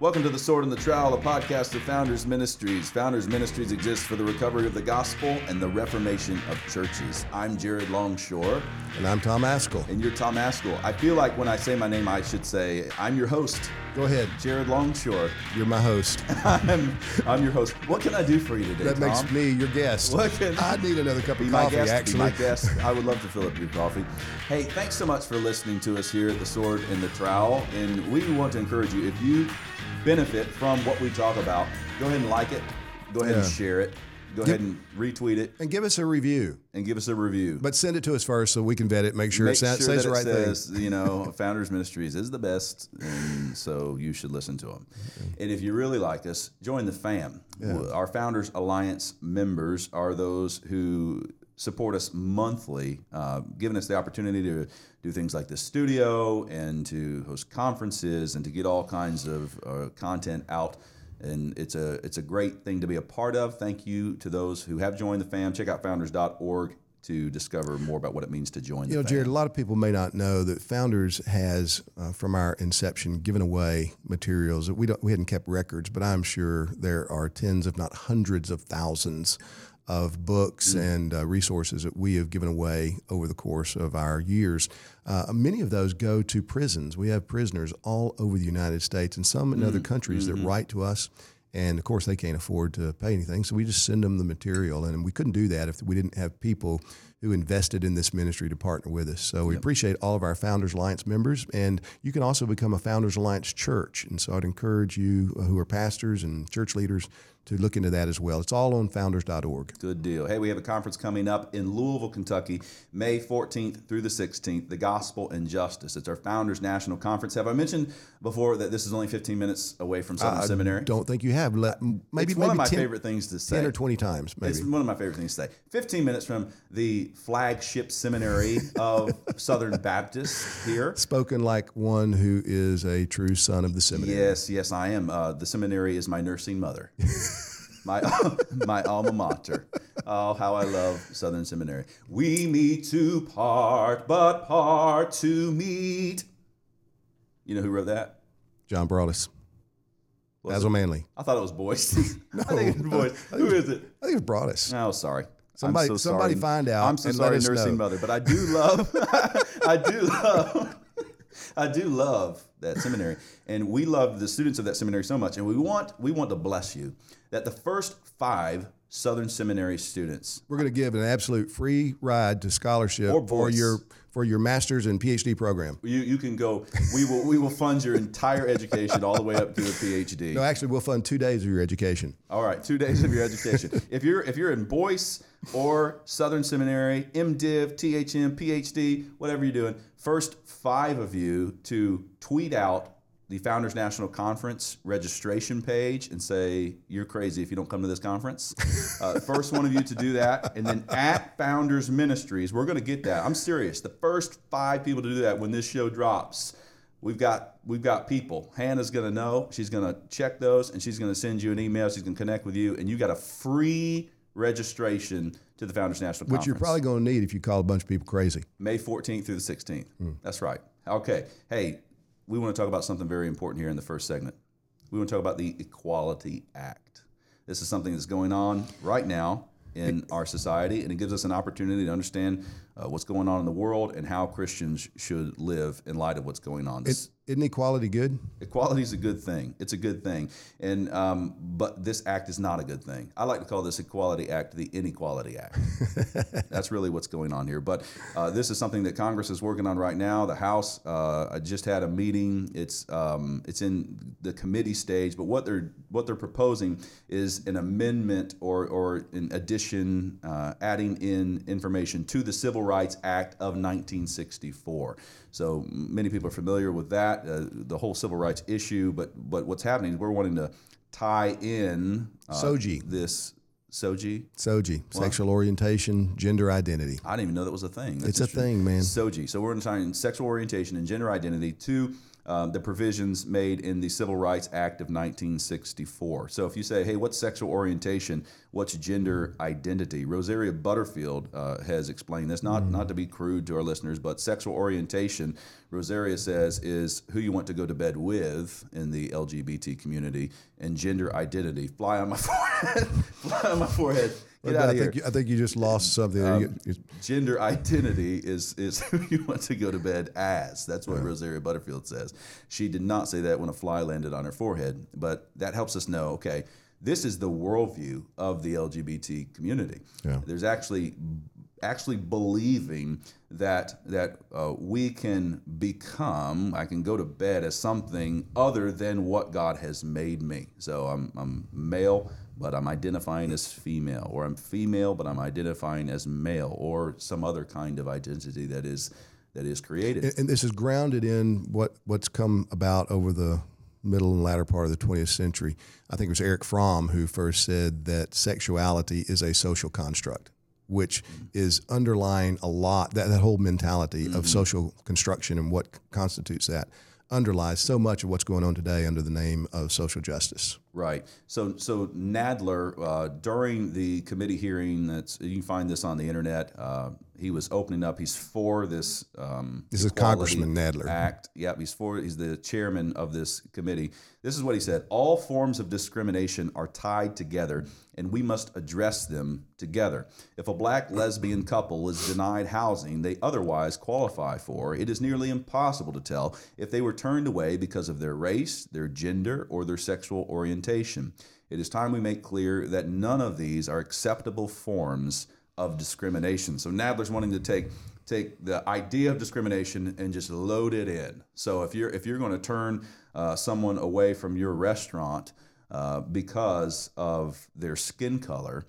Welcome to The Sword and the Trowel, a podcast of Founders Ministries. Founders Ministries exists for the recovery of the gospel and the reformation of churches. I'm Jared Longshore. And I'm Tom Ascol. And you're Tom Ascol. I feel like when I say my name, I should say, I'm your host. Go ahead. Jared Longshore. You're my host. I'm, I'm your host. What can I do for you today, That Tom? makes me your guest. What can- I need another cup of coffee, guest. actually. My guest. I would love to fill up your coffee. Hey, thanks so much for listening to us here at the Sword and the Trowel. And we want to encourage you if you benefit from what we talk about, go ahead and like it. Go ahead and share it. Go ahead and retweet it And give us a review. and give us a review. But send it to us first so we can vet it, make sure Make it sa- sure says that the right it says, you know, Founders Ministries is the best, and so you should listen to them. And if you really like us, join the fam. Our Founders Alliance members are those who support us monthly, uh, giving us the opportunity to do things like the studio and to host conferences and to get all kinds of uh, content out and it's a it's a great thing to be a part of. Thank you to those who have joined the fam. Check out founders.org to discover more about what it means to join You the know, fam. Jared, a lot of people may not know that Founders has, uh, from our inception, given away materials that we don't we hadn't kept records, but I'm sure there are tens, if not hundreds, of thousands of books and uh, resources that we have given away over the course of our years. Uh, many of those go to prisons. We have prisoners all over the United States and some in other countries that write to us. And of course, they can't afford to pay anything, so we just send them the material. And we couldn't do that if we didn't have people who invested in this ministry to partner with us. So we appreciate all of our Founders Alliance members, and you can also become a Founders Alliance church. And so I'd encourage you uh, who are pastors and church leaders to look into that as well. It's all on founders.org. Good deal. Hey, we have a conference coming up in Louisville, Kentucky, May 14th through the 16th, The Gospel and Justice. It's our Founders National Conference. Have I mentioned before that this is only 15 minutes away from Southern I Seminary? Don't think you have. Let, maybe it's one maybe of my 10, favorite things to say. 10 or 20 times, maybe. It's one of my favorite things to say. 15 minutes from the flagship seminary of Southern Baptist here. Spoken like one who is a true son of the seminary. Yes, yes, I am. Uh, the seminary is my nursing mother. my my alma mater. Oh, how I love Southern Seminary. We meet to part, but part to meet. You know who wrote that? John Broadus. Was Basil Manley. I thought it was Boyce. I think it's Boyce. Who is it? I think it was Broadus. Oh, sorry. Somebody- so somebody sorry. find out I'm so sorry, nursing know. mother, but I do love, I do love, I do love that seminary, and we love the students of that seminary so much, and we want we want to bless you that the first five Southern Seminary students We're going to give an absolute free ride to scholarship Or for your for your master's and PhD program. you you can go. We will we will fund your entire education all the way up to a PhD. No, actually, we'll fund two days of your education. All right, two days of your education. if you're if you're in Boyce or Southern Seminary, MDiv, THM, PhD, whatever you're doing, first five of you to tweet out the Founders National Conference registration page and say you're crazy if you don't come to this conference. Uh, first one of you to do that, and then at Founders Ministries, we're going to get that. I'm serious. The first five people to do that when this show drops. We've got we've got people. Hannah's gonna know. She's gonna check those, and she's gonna send you an email. She's gonna connect with you, and you got a free registration to the Founders National Conference. Which Conference. you're probably going to need if you call a bunch of people crazy. May 14th through the 16th. That's right. Okay. Hey, we want to talk about something very important here in the first segment. We want to talk about the Equality Act. This is something that's going on right now in our society, and it gives us an opportunity to understand uh, what's going on in the world and how Christians should live in light of what's going on. Isn't equality good? Equality is a good thing. It's a good thing, and um, but this act is not a good thing. I like to call this Equality Act the Inequality Act. That's really what's going on here. But uh, this is something that Congress is working on right now. The House uh, I just had a meeting. It's um, it's in the committee stage. But what they're what they're proposing is an amendment or or an addition, uh, adding in information to the Civil Rights Act of 1964. So many people are familiar with that, uh, the whole civil rights issue. But but what's happening is we're wanting to tie in uh, SOGI. this SOGI. SOGI, sexual orientation, gender identity. I didn't even know that was a thing. That's It's a thing, man. SOGI. So we're going to tie in sexual orientation and gender identity to um, the provisions made in the Civil Rights Act of 1964. So if you say, hey, what's sexual orientation? What's gender identity? Rosaria Butterfield uh, has explained this, not, not to be crude to our listeners, but sexual orientation, Rosaria says, is who you want to go to bed with in the LGBT community, and gender identity. Fly on my forehead. Fly on my forehead. Get out I of here. think, you, I think you just lost something. there. You- Gender identity is is who you want to go to bed as. That's what Rosaria Butterfield says. She did not say that when a fly landed on her forehead, but that helps us know. Okay, this is the worldview of the LGBT community. Yeah. There's actually actually believing that that uh, we can become, I can go to bed as something other than what God has made me. So I'm I'm male, but I'm identifying as female, or I'm female, but I'm identifying as male, or some other kind of identity that is that is created. and, and this is grounded in what what's come about over the middle and latter part of the 20th century. I think it was Erich Fromm who first said that sexuality is a social construct, which is underlying a lot that, that whole mentality of mm-hmm. social construction and what constitutes that underlies so much of what's going on today under the name of social justice. Right. So, so Nadler, uh, during the committee hearing, that's you can find this on the internet. Uh, he was opening up. He's for this. Um, This is Equality Congressman Nadler. Act. Yep. He's for. He's the chairman of this committee. This is what he said: All forms of discrimination are tied together, and we must address them together. If a black lesbian couple is denied housing they otherwise qualify for, it is nearly impossible to tell if they were turned away because of their race, their gender, or their sexual orientation. It is time we make clear that none of these are acceptable forms of discrimination. So Nadler's wanting to take take the idea of discrimination and just load it in. So if you're if you're going to turn uh, someone away from your restaurant uh, because of their skin color,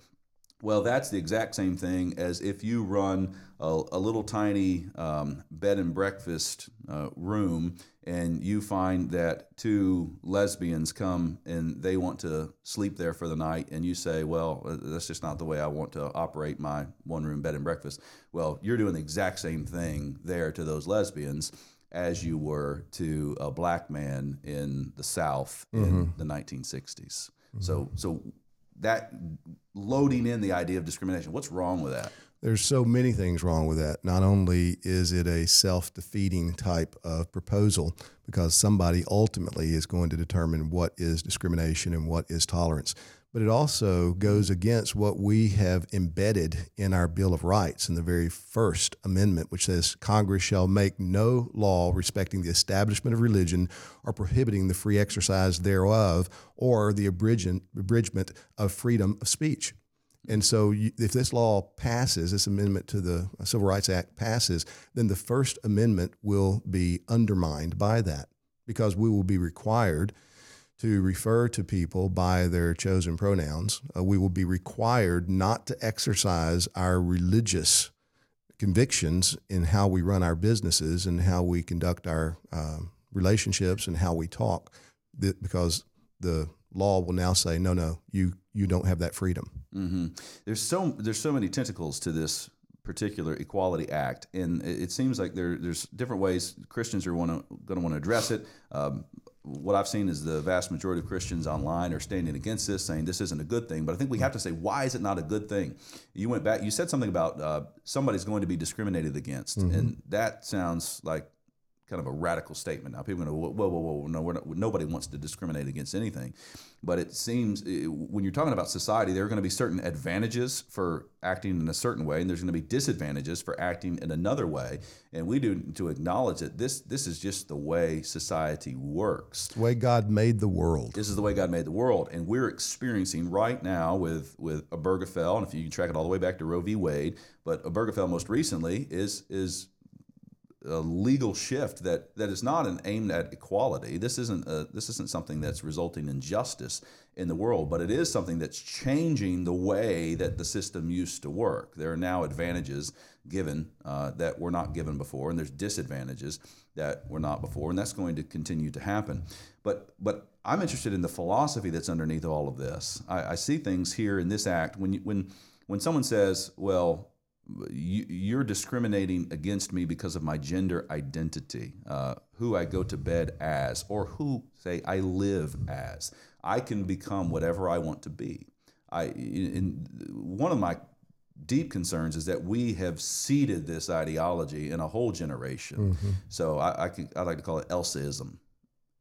well, that's the exact same thing as if you run a, a little tiny um, bed and breakfast uh, room and you find that two lesbians come and they want to sleep there for the night, and you say, Well, uh, that's just not the way I want to operate my one room bed and breakfast. Well, you're doing the exact same thing there to those lesbians as you were to a black man in the South in the 1960s. So, so that loading in the idea of discrimination. What's wrong with that? There's so many things wrong with that. Not only is it a self defeating type of proposal, because somebody ultimately is going to determine what is discrimination and what is tolerance, but it also goes against what we have embedded in our Bill of Rights in the very first amendment, which says Congress shall make no law respecting the establishment of religion or prohibiting the free exercise thereof or the abridgment, of freedom of speech. And so, if this law passes, this amendment to the Civil Rights Act passes, then the First Amendment will be undermined by that because we will be required to refer to people by their chosen pronouns. Uh, we will be required not to exercise our religious convictions in how we run our businesses and how we conduct our um, relationships and how we talk, because the law will now say, no, no, you you don't have that freedom. hmm There's so there's so many tentacles to this particular Equality Act, and it, seems like there there's different ways Christians are going to want to address it. Um, what I've seen is the vast majority of Christians online are standing against this, saying this isn't a good thing. But I think we have to say, why is it not a good thing? You went back, you said something about uh, somebody's going to be discriminated against, and that sounds like kind of a radical statement. Now people are going to whoa, whoa, whoa, whoa, no, we're not, nobody wants to discriminate against anything. But it seems eh, when you're talking about society, there are going to be certain advantages for acting in a certain way, and there's going to be disadvantages for acting in another way. And we do to acknowledge that this this is just the way society works. The way God made the world. This is the way God made the world, and we're experiencing right now with with Obergefell, and if you can track it all the way back to Roe v. Wade, but Obergefell most recently is is a legal shift that, that is not an aimed at equality. This isn't a, this isn't something that's resulting in justice in the world, but it is something that's changing the way that the system used to work. There are now advantages given uh, that were not given before, and there's disadvantages that were not before, and that's going to continue to happen. But but I'm interested in the philosophy that's underneath all of this. I, I see things here in this act when you, when when someone says, "Well," you, are discriminating against me because of my gender identity, uh, who I go to bed as, or who, say, I live as. I can become whatever I want to be. I, in, one of my deep concerns is that we have seeded this ideology in a whole generation. Mm-hmm. So I, I, can, I like to call it Elsaism.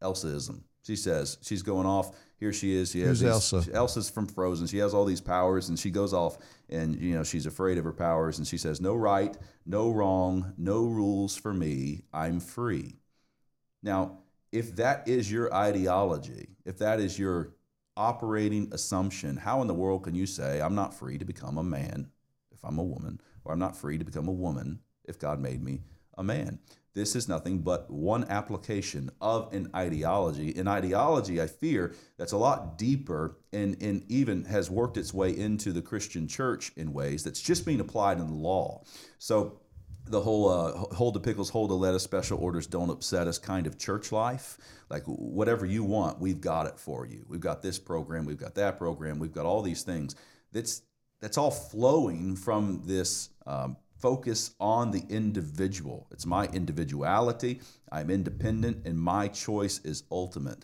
Elsaism. She says she's going off here she is. She has Who's these, Elsa? Elsa's from Frozen. She has all these powers, and she goes off, and you know she's afraid of her powers, and she says, "No right, no wrong, no rules for me. I'm free." Now, if that is your ideology, if that is your operating assumption, how in the world can you say, "I'm not free to become a man if I'm a woman," or "I'm not free to become a woman if God made me a man"? This is nothing but one application of an ideology. An ideology, I fear, that's a lot deeper and, and even has worked its way into the Christian church in ways that's just being applied in the law. So the whole uh, hold the pickles, hold the lettuce, special orders don't upset us kind of church life. Like whatever you want, we've got it for you. We've got this program, we've got that program, we've got all these things. That's that's all flowing from this um, focus on the individual. It's my individuality. I'm independent, and my choice is ultimate.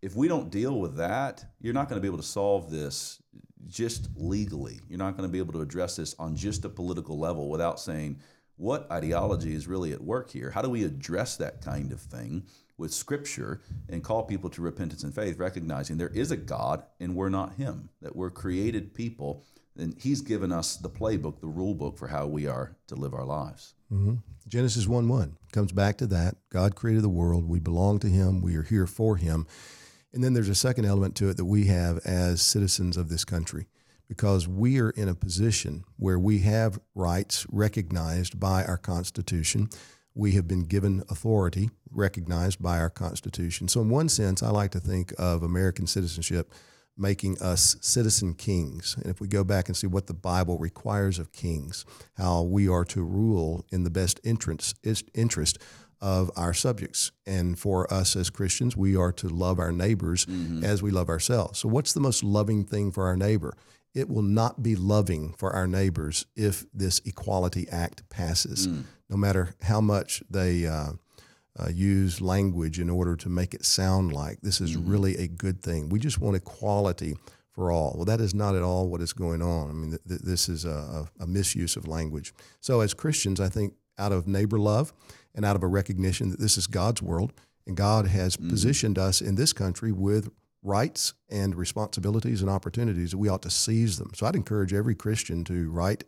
If we don't deal with that, you're not going to be able to solve this just legally. You're not going to be able to address this on just a political level without saying, what ideology is really at work here? How do we address that kind of thing with Scripture and call people to repentance and faith, recognizing there is a God and we're not Him, that we're created people and he's given us the playbook, the rule book for how we are to live our lives. Mm-hmm. Genesis 1 1 comes back to that. God created the world. We belong to him. We are here for him. And then there's a second element to it that we have as citizens of this country because we are in a position where we have rights recognized by our Constitution. We have been given authority recognized by our Constitution. So, in one sense, I like to think of American citizenship making us citizen kings. And if we go back and see what the Bible requires of kings, how we are to rule in the best interest, interest of our subjects. And for us as Christians, we are to love our neighbors mm-hmm. as we love ourselves. So, what's the most loving thing for our neighbor? It will not be loving for our neighbors if this Equality Act passes, mm. no matter how much they uh, uh, use language in order to make it sound like this is mm-hmm. really a good thing. We just want equality for all. Well, that is not at all what is going on. I mean, th- th- this is a, a, misuse of language. So, as Christians, I think out of neighbor love and out of a recognition that this is God's world and God has mm-hmm. positioned us in this country with rights and responsibilities and opportunities, that we ought to seize them. So, I'd encourage every Christian to write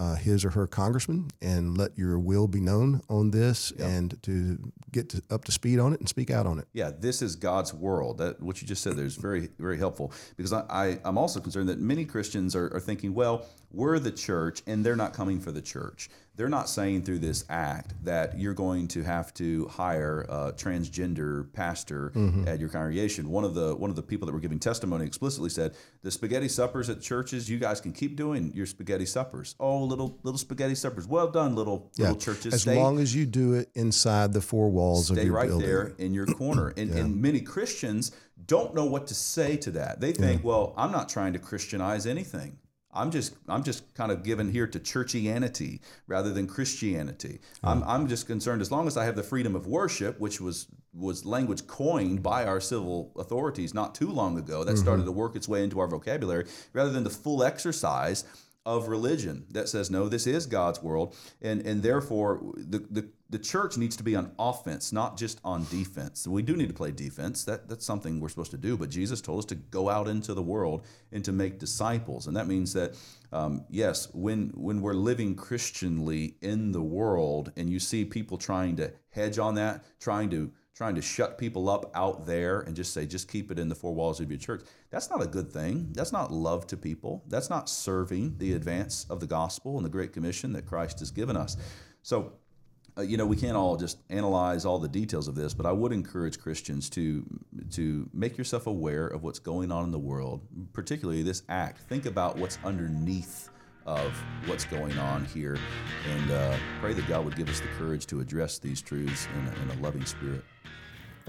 uh, his or her congressman and let your will be known on this yep. and to get to, up to speed on it and speak out on it. Yeah, this is God's world. That what you just said there is very very helpful because I, am also concerned that many Christians are, are thinking, well, we're the church and they're not coming for the church they're not saying through this act that you're going to have to hire a transgender pastor mm-hmm. at your congregation. One of the one of the people that were giving testimony explicitly said the spaghetti suppers at churches, you guys can keep doing your spaghetti suppers. Oh, little little spaghetti suppers. Well done, little yeah. little churches. As stay, long as you do it inside the four walls of your right building. there in your corner. And, yeah. and many Christians don't know what to say to that. They think, yeah. well, I'm not trying to Christianize anything. I'm just I'm just kind of given here to churchianity rather than Christianity. I'm, I'm just concerned as long as I have the freedom of worship, which was was language coined by our civil authorities not too long ago. That mm-hmm. started to work its way into our vocabulary, rather than the full exercise of religion that says no this is god's world. And and therefore the, the the church needs to be on offense not just on defense. We do need to play defense. That that's something we're supposed to do. But jesus told us to go out into the world and to make disciples. And that means that um, yes when when we're living christianly in the world and you see people trying to hedge on that trying to trying to shut people up out there and just say, just keep it in the four walls of your church. That's not a good thing. That's not love to people. That's not serving the advance of the gospel and the Great Commission that Christ has given us. So, uh, you know, we can't all just analyze all the details of this, but I would encourage Christians to to make yourself aware of what's going on in the world, particularly this act. Think about what's underneath of what's going on here, and uh, pray that God would give us the courage to address these truths in a, in a loving spirit.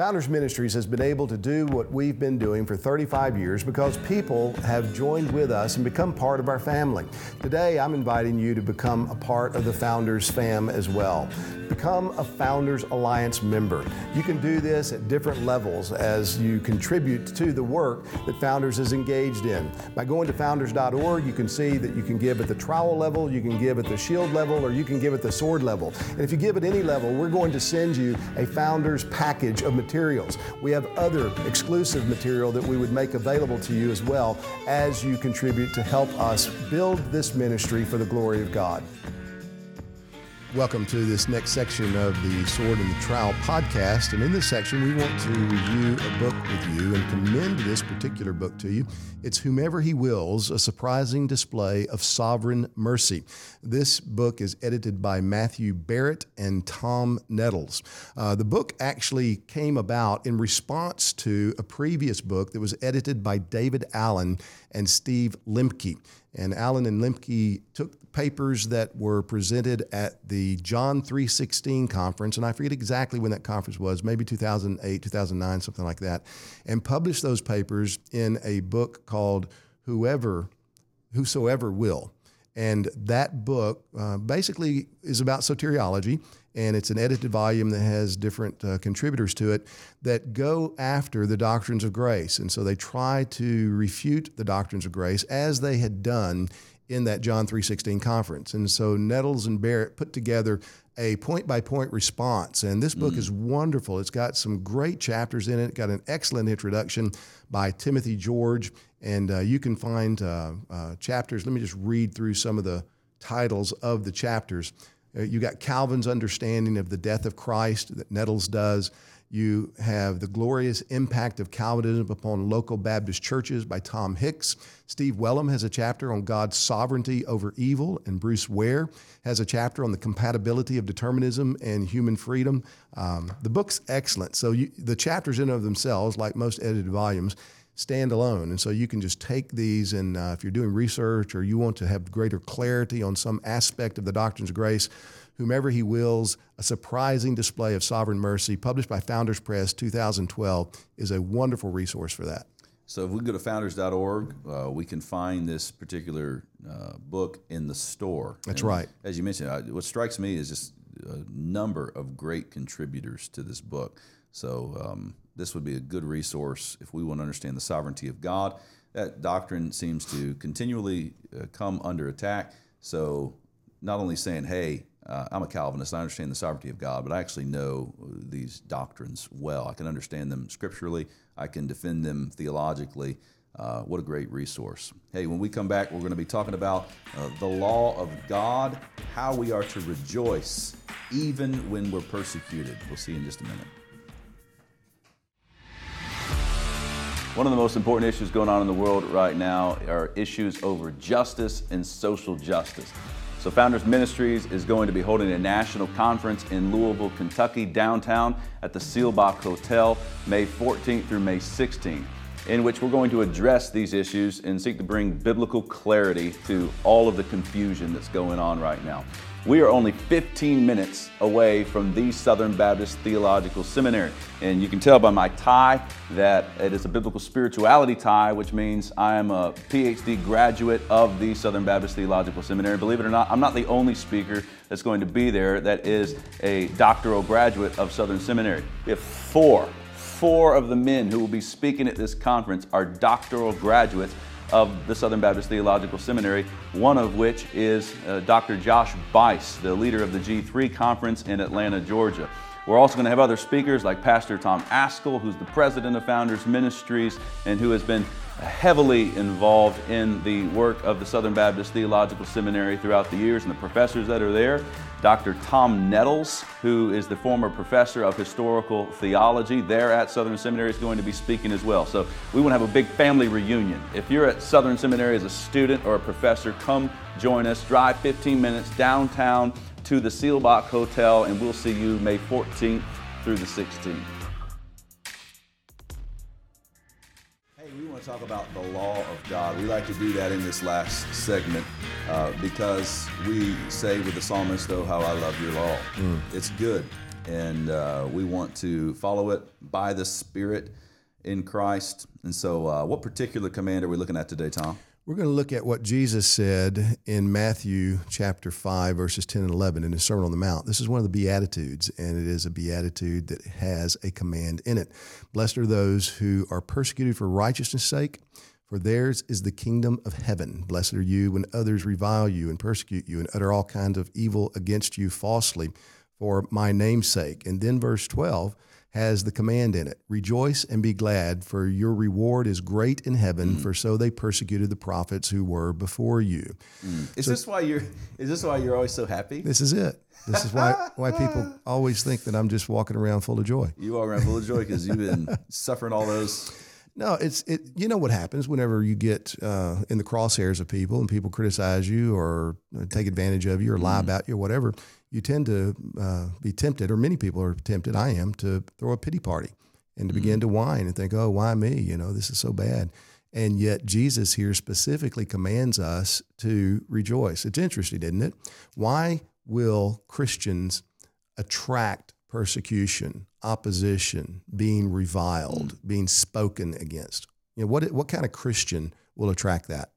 Founders Ministries has been able to do what we've been doing for 35 years because people have joined with us and become part of our family. Today, I'm inviting you to become a part of the Founders fam as well. Become a Founders Alliance member. You can do this at different levels as you contribute to the work that Founders is engaged in. By going to founders.org, you can see that you can give at the trowel level, you can give at the shield level, or you can give at the sword level. And if you give at any level, we're going to send you a Founders package of materials. We have other exclusive material that we would make available to you as well as you contribute to help us build this ministry for the glory of God. Welcome to this next section of the Sword and the Trowel podcast. And in this section, we want to review a book with you and commend this particular book to you. It's Whomever He Wills, a surprising display of sovereign mercy. This book is edited by Matthew Barrett and Tom Nettles. Uh, the book actually came about in response to a previous book that was edited by David Allen and Steve Lemke. And Allen and Lemke took papers that were presented at the John 316 conference, and I forget exactly when that conference was, maybe 2008, 2009, something like that, and published those papers in a book called Whoever, Whosoever Will. And that book uh, basically is about soteriology, and it's an edited volume that has different uh, contributors to it that go after the doctrines of grace. And so they try to refute the doctrines of grace as they had done in that John 3:16 conference. And so Nettles and Barrett put together a point by point response. And this book mm. is wonderful. It's got some great chapters in it. Got an excellent introduction by Timothy George. And uh, you can find uh, uh, chapters. Let me just read through some of the titles of the chapters. Uh, you got Calvin's understanding of the death of Christ that Nettles does. You have The Glorious Impact of Calvinism Upon Local Baptist Churches by Tom Hicks. Steve Wellum has a chapter on God's sovereignty over evil, and Bruce Ware has a chapter on the compatibility of determinism and human freedom. Um, the book's excellent. So you, the chapters in of themselves, like most edited volumes, stand alone. And so you can just take these, and uh, if you're doing research or you want to have greater clarity on some aspect of the doctrines of grace, Whomever He Wills, A Surprising Display of Sovereign Mercy, published by Founders Press 2012, is a wonderful resource for that. So if we go to founders.org, uh, we can find this particular uh, book in the store. That's and right. As you mentioned, what strikes me is just a number of great contributors to this book. So um, this would be a good resource if we want to understand the sovereignty of God. That doctrine seems to continually uh, come under attack. So not only saying, hey, uh, I'm a Calvinist. I understand the sovereignty of God, but I actually know these doctrines well. I can understand them scripturally. I can defend them theologically. Uh, what a great resource. Hey, when we come back, we're going to be talking about uh, the law of God, how we are to rejoice even when we're persecuted. We'll see in just a minute. One of the most important issues going on in the world right now are issues over justice and social justice. So Founders Ministries is going to be holding a national conference in Louisville, Kentucky, downtown at the Seelbach Hotel, May 14th through May 16th, in which we're going to address these issues and seek to bring biblical clarity to all of the confusion that's going on right now. We are only 15 minutes away from the Southern Baptist Theological Seminary. And you can tell by my tie that it is a biblical spirituality tie, which means I am a PhD graduate of the Southern Baptist Theological Seminary. Believe it or not, I'm not the only speaker that's going to be there that is a doctoral graduate of Southern Seminary. Have four, four of the men who will be speaking at this conference are doctoral graduates of the Southern Baptist Theological Seminary, one of which is uh, Dr. Josh Buice, the leader of the G3 conference in Atlanta, Georgia. We're also going to have other speakers like Pastor Tom Ascol, who's the president of Founders Ministries and who has been heavily involved in the work of the Southern Baptist Theological Seminary throughout the years and the professors that are there. Dr. Tom Nettles, who is the former professor of historical theology there at Southern Seminary, is going to be speaking as well. So we want to have a big family reunion. If you're at Southern Seminary as a student or a professor, come join us. Drive 15 minutes downtown to the Seelbach Hotel, and we'll see you May 14th through the 16th. To talk about the law of God. We like to do that in this last segment uh, because we say with the psalmist, though, how I love your law." Mm. It's good. and uh, we want to follow it by the Spirit in Christ. And so, uh, what particular command are we looking at today, Tom? We're going to look at what Jesus said in Matthew chapter 5, verses 10 and 11 in his Sermon on the Mount. This is one of the Beatitudes, and it is a Beatitude that has a command in it. Blessed are those who are persecuted for righteousness' sake, for theirs is the kingdom of heaven. Blessed are you when others revile you and persecute you and utter all kinds of evil against you falsely for my name's sake. And then verse 12 has the command in it Rejoice and be glad, for your reward is great in heaven, mm. for so they persecuted the prophets who were before you. Mm. Is so, this why you're is this why you're always so happy? This is it. This is why why people always think that I'm just walking around full of joy. You walk around full of joy because you've been suffering all those no, it's it. You know what happens whenever you get uh, in the crosshairs of people and people criticize you or take advantage of you or lie mm. about you or whatever you tend to uh, be tempted, or many people are tempted, I am, to throw a pity party and to mm-hmm. begin to whine and think, oh, why me? You know, this is so bad. And yet, Jesus here specifically commands us to rejoice. It's interesting, isn't it? Why will Christians attract persecution, opposition, being reviled, mm. being spoken against? You know, what, what kind of Christian will attract that?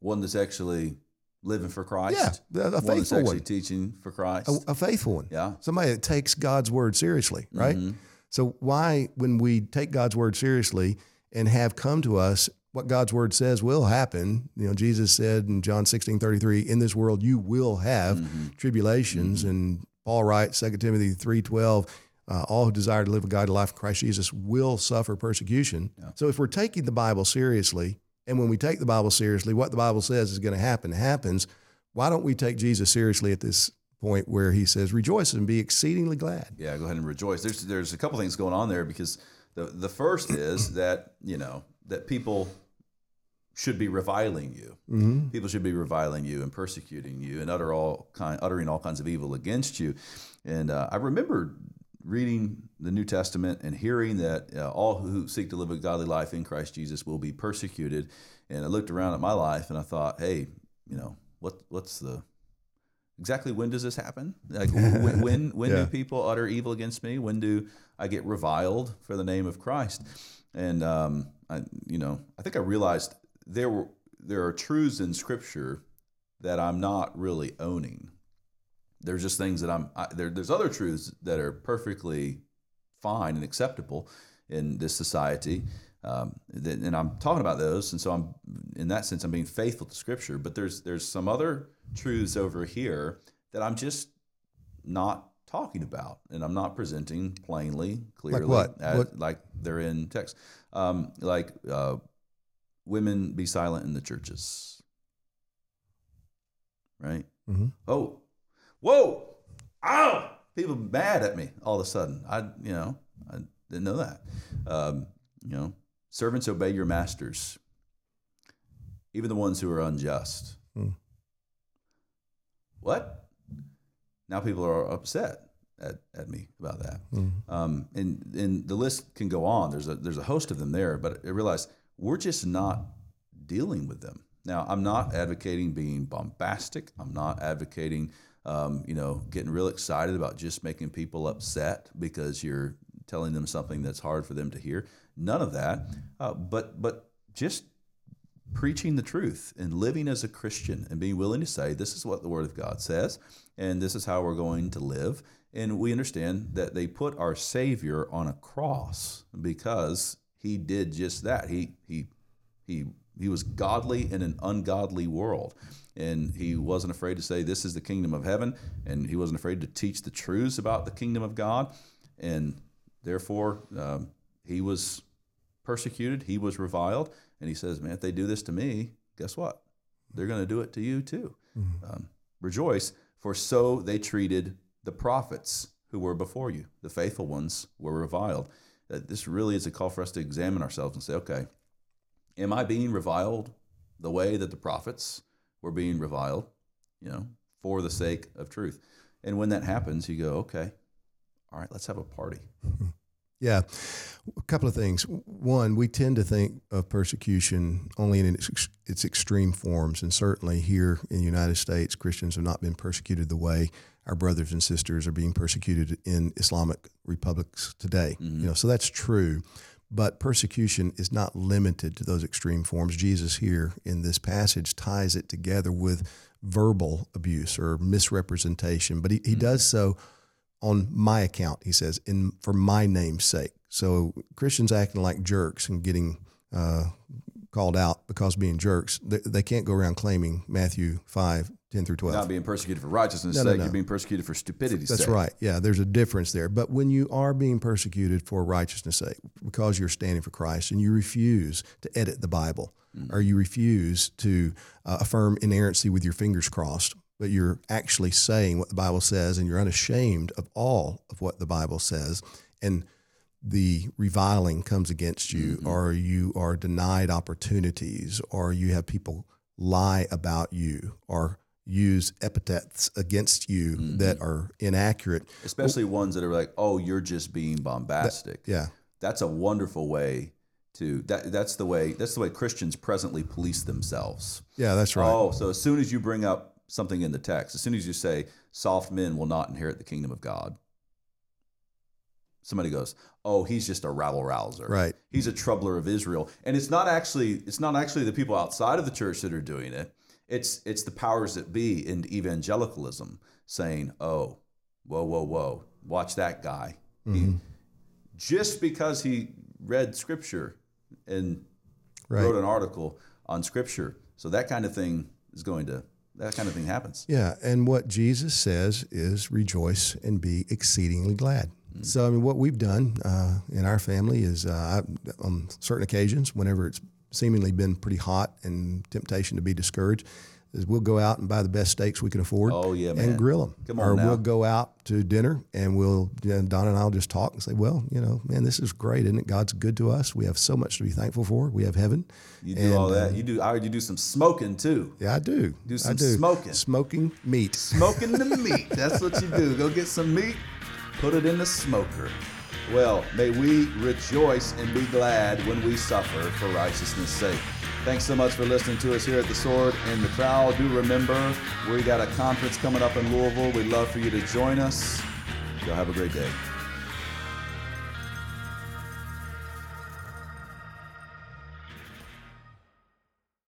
One that's actually living for Christ. Yeah, a one faithful that's actually one. teaching for Christ. A, a, faithful one. Yeah. Somebody that takes God's word seriously, right? Mm-hmm. So why, when we take God's word seriously and have come to us, what God's word says will happen. You know, Jesus said in John 16, 33, in this world you will have mm-hmm. tribulations. Mm-hmm. And Paul writes, 2 Timothy 3.12, uh, all who desire to live a godly life in Christ Jesus will suffer persecution. Yeah. So if we're taking the Bible seriously, and when we take the Bible seriously, what the Bible says is going to happen happens. Why don't we take Jesus seriously at this point where he says, "Rejoice and be exceedingly glad"? Yeah, go ahead and rejoice. There's there's a couple things going on there because the the first is that you know that people should be reviling you. Mm-hmm. People should be reviling you and persecuting you and utter all kind, uttering all kinds of evil against you. And uh, I remember reading the New Testament and hearing that uh, all who seek to live a godly life in Christ Jesus will be persecuted. And I looked around at my life and I thought, hey, you know, what what's the exactly when does this happen? Like when when, when yeah. do people utter evil against me? When do I get reviled for the name of Christ? And um, I, you know, I think I realized there were there are truths in Scripture that I'm not really owning there's just things that I'm I, there, there's other truths that are perfectly fine and acceptable in this society. Um, and I'm talking about those, and so I'm in that sense I'm being faithful to Scripture. But there's there's some other truths over here that I'm just not talking about, and I'm not presenting plainly, clearly, like, as, what? like they're in text. Um, like uh, women be silent in the churches, right? Mm-hmm. Oh, whoa, ow, people mad at me all of a sudden. I, you know, I didn't know that. Um, you know, servants obey your masters, even the ones who are unjust. Hmm. What? Now people are upset at, at me about that. Hmm. Um, and and the list can go on. There's a there's a host of them there, but I realize we're just not dealing with them. Now, I'm not advocating being bombastic. I'm not advocating um, you know, getting real excited about just making people upset because you're telling them something that's hard for them to hear. None of that. Uh, but but just preaching the truth and living as a Christian and being willing to say this is what the Word of God says and this is how we're going to live. And we understand that they put our Savior on a cross because He did just that. He he he he was godly in an ungodly world. And he wasn't afraid to say this is the kingdom of heaven. And he wasn't afraid to teach the truths about the kingdom of god. And therefore um, he was persecuted. He was reviled. And he says man if they do this to me guess what? They're going to do it to you too. Mm-hmm. um, rejoice for so they treated the prophets who were before you. The faithful ones were reviled uh, this really is a call for us to examine ourselves and say okay am i being reviled the way that the prophets we're being reviled, you know, for the sake of truth. And when that happens, you go, okay, all right, let's have a party. Yeah. A couple of things. One, we tend to think of persecution only in its, its extreme forms. And certainly here in the United States, Christians have not been persecuted the way our brothers and sisters are being persecuted in Islamic republics today. You know, so that's true. But persecution is not limited to those extreme forms. Jesus here in this passage ties it together with verbal abuse or misrepresentation, but he, he does so on my account, he says, in for my name's sake. So Christians acting like jerks and getting uh, called out because being jerks, they, they can't go around claiming Matthew 5, 10 through 12. Not being persecuted for righteousness' No, sake, no. you're being persecuted for stupidity's That's sake. right. Yeah, there's a difference there. But when you are being persecuted for righteousness' sake, because you're standing for Christ and you refuse to edit the Bible, or you refuse to uh, affirm inerrancy with your fingers crossed, but you're actually saying what the Bible says and you're unashamed of all of what the Bible says, and the reviling comes against you, or you are denied opportunities, or you have people lie about you, or use epithets against you mm-hmm. that are inaccurate. Especially ones that are like, oh, you're just being bombastic. Yeah, That's a wonderful way to that that's the way that's the way Christians presently police themselves. yeah, that's right. Oh, so as soon as you bring up something in the text, as soon as you say soft men will not inherit the kingdom of God, somebody goes, "Oh, he's just a rabble rouser. Right. He's a troubler of Israel." And it's not actually it's not actually the people outside of the church that are doing it. It's it's the powers that be in evangelicalism saying, "Oh, whoa, whoa, whoa, watch that guy." He, just because he read scripture and Right. wrote an article on scripture. So that kind of thing is going to that kind of thing happens. Yeah, and what Jesus says is rejoice and be exceedingly glad. So, I mean, what we've done uh, in our family is uh, I, on certain occasions, whenever it's seemingly been pretty hot and temptation to be discouraged, is we'll go out and buy the best steaks we can afford Oh, yeah, man. and grill them. Come on or now. we'll go out to dinner and we'll, you know, Don and I'll just talk and say, well, you know, man, this is great, isn't it? God's good to us. We have so much to be thankful for. We have heaven. You do And, all that. Uh, you do. I heard you do some smoking too. Yeah, I do. Do I some do. smoking. Smoking meat. Smoking the meat. That's what you do. Go get some meat, put it in the smoker. Well, may we rejoice and be glad when we suffer for righteousness' sake. Thanks so much for listening to us here at the Sword and the Trowel. Do remember, we got a conference coming up in Louisville. We'd love for you to join us. Y'all have a great day.